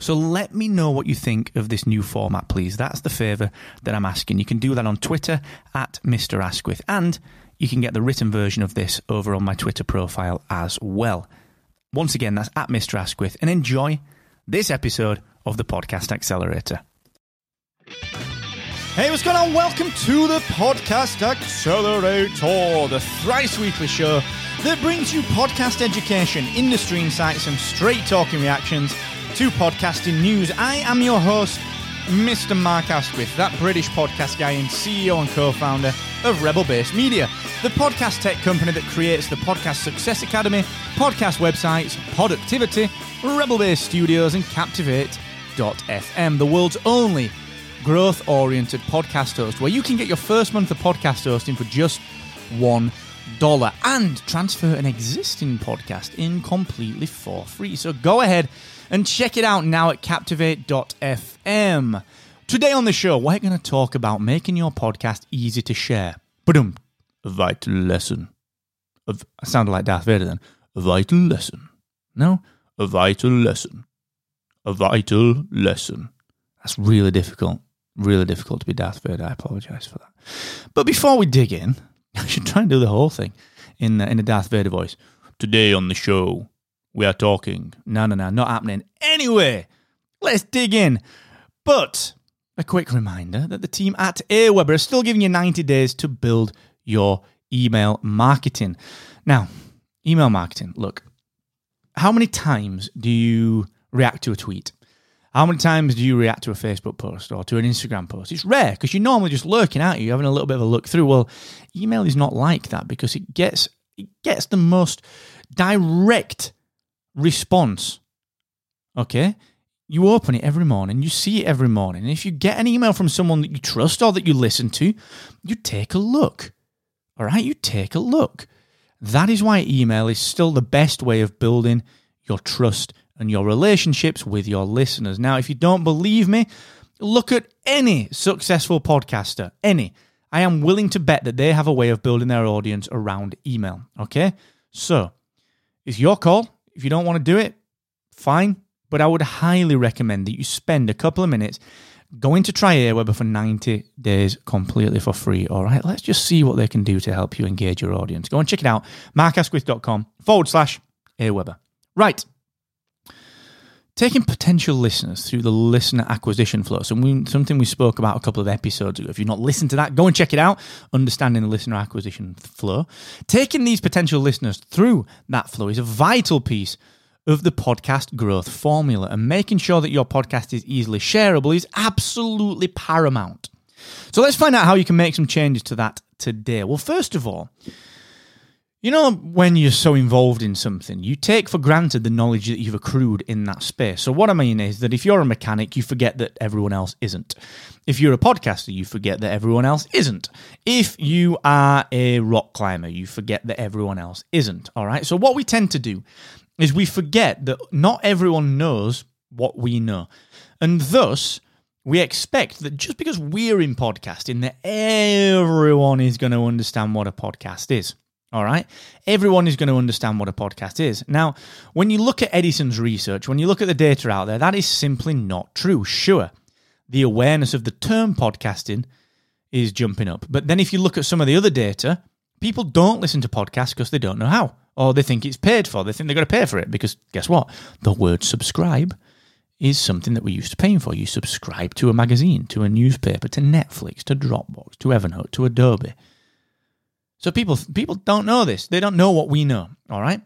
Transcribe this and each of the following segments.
So let me know what you think of this new format, please. That's the favour that I'm asking. You can do that on Twitter at Mr. Asquith, and you can get the written version of this over on my Twitter profile as well. Once again, that's at Mr. Asquith, and enjoy this episode of the Podcast Accelerator. Hey, what's going on? Welcome to the Podcast Accelerator, the thrice weekly show that brings you podcast education, industry insights, and straight talking reactions to podcasting news. I am your host, Mr. Mark Asquith, that British podcast guy and CEO and co founder of Rebel Base Media, the podcast tech company that creates the Podcast Success Academy, podcast websites, Poductivity, Rebel Base Studios, and Captivate.fm, the world's only growth oriented podcast host where you can get your first month of podcast hosting for just one dollar and transfer an existing podcast in completely for free. So go ahead and check it out now at captivate.fm. Today on the show, we're going to talk about making your podcast easy to share. Boom, a vital lesson. I sounded like Darth Vader then. A vital lesson. No, a vital lesson. A vital lesson. That's really difficult. Really difficult to be Darth Vader. I apologize for that. But before we dig in, I should try and do the whole thing in the, in a Darth Vader voice. Today on the show, we are talking. No, no, no, not happening. Anyway, let's dig in. But a quick reminder that the team at Aweber are still giving you 90 days to build your email marketing. Now, email marketing, look, how many times do you react to a tweet? How many times do you react to a Facebook post or to an Instagram post? It's rare because you're normally just lurking at you, having a little bit of a look through. Well, email is not like that because it gets it gets the most direct response. Okay? You open it every morning, you see it every morning. And if you get an email from someone that you trust or that you listen to, you take a look. All right? You take a look. That is why email is still the best way of building your trust and your relationships with your listeners. Now, if you don't believe me, look at any successful podcaster, any. I am willing to bet that they have a way of building their audience around email. Okay? So, it's your call. If you don't want to do it, fine. But I would highly recommend that you spend a couple of minutes going to try Aweber for 90 days completely for free. All right, let's just see what they can do to help you engage your audience. Go and check it out, markasquith.com forward slash Aweber. Right. Taking potential listeners through the listener acquisition flow. So we, something we spoke about a couple of episodes ago. If you've not listened to that, go and check it out. Understanding the listener acquisition flow. Taking these potential listeners through that flow is a vital piece of the podcast growth formula, and making sure that your podcast is easily shareable is absolutely paramount. So let's find out how you can make some changes to that today. Well, first of all, you know, when you're so involved in something, you take for granted the knowledge that you've accrued in that space. So, what I mean is that if you're a mechanic, you forget that everyone else isn't. If you're a podcaster, you forget that everyone else isn't. If you are a rock climber, you forget that everyone else isn't. All right. So, what we tend to do is we forget that not everyone knows what we know. And thus, we expect that just because we're in podcasting, that everyone is going to understand what a podcast is. All right. Everyone is going to understand what a podcast is. Now, when you look at Edison's research, when you look at the data out there, that is simply not true. Sure, the awareness of the term podcasting is jumping up. But then if you look at some of the other data, people don't listen to podcasts because they don't know how, or they think it's paid for. They think they're going to pay for it because guess what? The word subscribe is something that we're used to paying for. You subscribe to a magazine, to a newspaper, to Netflix, to Dropbox, to Evernote, to Adobe. So people people don't know this. They don't know what we know. All right.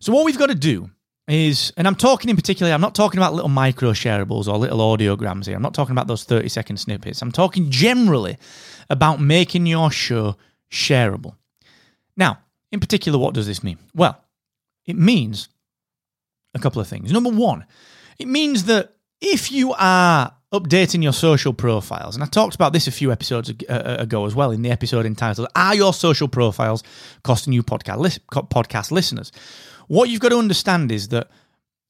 So what we've got to do is, and I'm talking in particular, I'm not talking about little micro shareables or little audiograms here. I'm not talking about those 30 second snippets. I'm talking generally about making your show shareable. Now, in particular, what does this mean? Well, it means a couple of things. Number one, it means that if you are updating your social profiles, and I talked about this a few episodes uh, ago as well in the episode entitled "Are Your Social Profiles Costing You Podcast Podcast Listeners?" What you've got to understand is that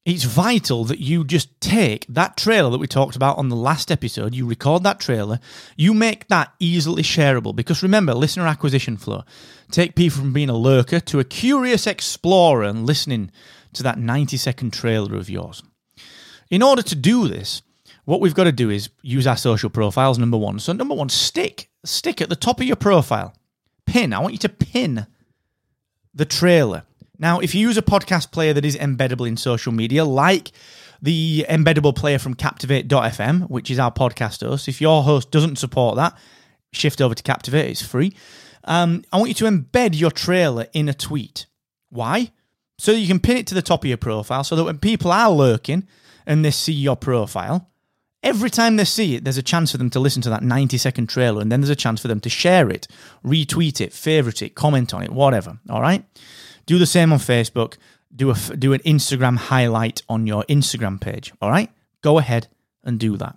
it's vital that you just take that trailer that we talked about on the last episode, you record that trailer, you make that easily shareable. Because remember, listener acquisition flow. Take people from being a lurker to a curious explorer and listening to that 90 second trailer of yours. In order to do this, what we've got to do is use our social profiles, number one. So, number one, stick, stick at the top of your profile. Pin. I want you to pin the trailer. Now, if you use a podcast player that is embeddable in social media, like the embeddable player from Captivate.fm, which is our podcast host, if your host doesn't support that, shift over to Captivate, it's free. Um, I want you to embed your trailer in a tweet. Why? So you can pin it to the top of your profile so that when people are lurking and they see your profile, every time they see it, there's a chance for them to listen to that 90 second trailer and then there's a chance for them to share it, retweet it, favorite it, comment on it, whatever. All right? Do the same on Facebook. Do a do an Instagram highlight on your Instagram page. All right, go ahead and do that.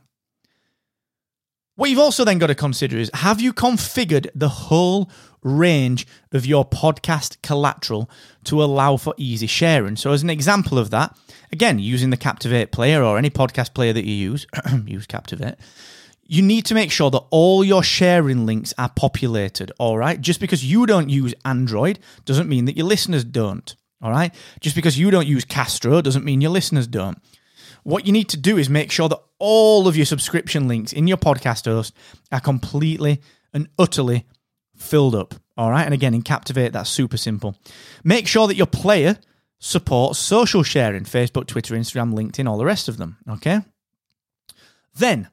What you've also then got to consider is have you configured the whole range of your podcast collateral to allow for easy sharing? So, as an example of that, again, using the Captivate player or any podcast player that you use, use Captivate, you need to make sure that all your sharing links are populated, all right? Just because you don't use Android doesn't mean that your listeners don't, all right? Just because you don't use Castro doesn't mean your listeners don't. What you need to do is make sure that all of your subscription links in your podcast host are completely and utterly filled up, all right? And again, in Captivate, that's super simple. Make sure that your player supports social sharing Facebook, Twitter, Instagram, LinkedIn, all the rest of them, okay? Then,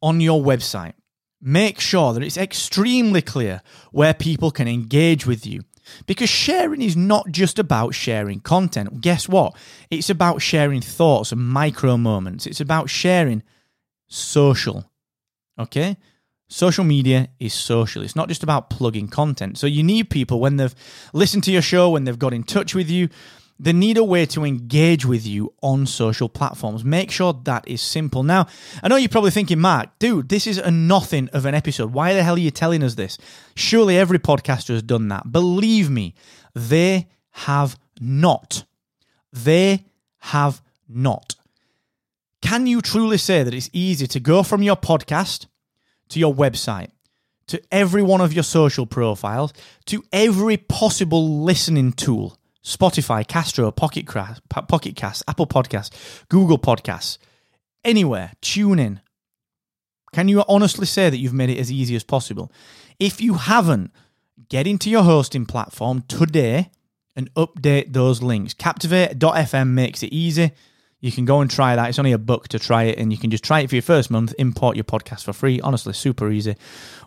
on your website. Make sure that it's extremely clear where people can engage with you. Because sharing is not just about sharing content. Guess what? It's about sharing thoughts and micro moments. It's about sharing social. Okay? Social media is social. It's not just about plugging content. So you need people when they've listened to your show, when they've got in touch with you, they need a way to engage with you on social platforms. Make sure that is simple. Now, I know you're probably thinking, Mark, dude, this is a nothing of an episode. Why the hell are you telling us this? Surely every podcaster has done that. Believe me, they have not. They have not. Can you truly say that it's easy to go from your podcast to your website, to every one of your social profiles, to every possible listening tool? Spotify, Castro, Pocket, Cast, Pocket Cast, Apple Podcasts, Google Podcasts, anywhere, tune in. Can you honestly say that you've made it as easy as possible? If you haven't, get into your hosting platform today and update those links. Captivate.fm makes it easy. You can go and try that. It's only a buck to try it, and you can just try it for your first month. Import your podcast for free. Honestly, super easy.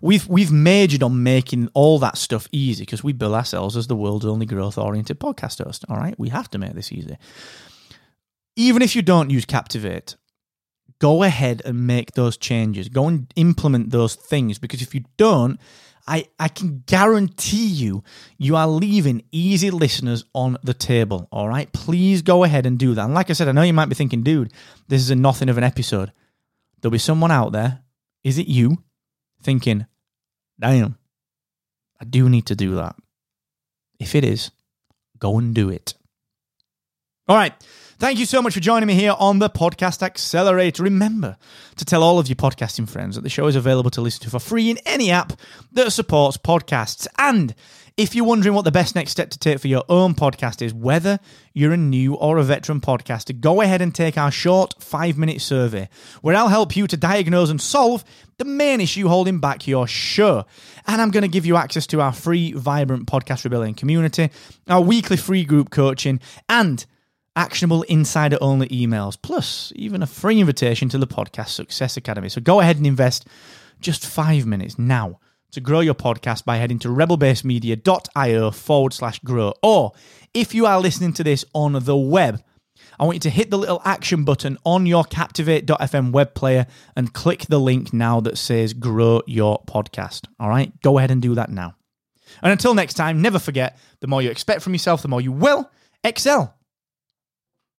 We've we've majored on making all that stuff easy because we bill ourselves as the world's only growth oriented podcast host. All right, we have to make this easy. Even if you don't use Captivate, go ahead and make those changes. Go and implement those things because if you don't, I, I can guarantee you, you are leaving easy listeners on the table. All right. Please go ahead and do that. And like I said, I know you might be thinking, dude, this is a nothing of an episode. There'll be someone out there. Is it you thinking, damn, I do need to do that? If it is, go and do it. All right. Thank you so much for joining me here on the Podcast Accelerator. Remember to tell all of your podcasting friends that the show is available to listen to for free in any app that supports podcasts. And if you're wondering what the best next step to take for your own podcast is, whether you're a new or a veteran podcaster, go ahead and take our short five minute survey where I'll help you to diagnose and solve the main issue holding back your show. And I'm going to give you access to our free, vibrant Podcast Rebellion community, our weekly free group coaching, and actionable insider only emails, plus even a free invitation to the Podcast Success Academy. So go ahead and invest just five minutes now to grow your podcast by heading to rebelbasemedia.io forward slash grow. Or if you are listening to this on the web, I want you to hit the little action button on your Captivate.fm web player and click the link now that says grow your podcast. All right, go ahead and do that now. And until next time, never forget the more you expect from yourself, the more you will excel.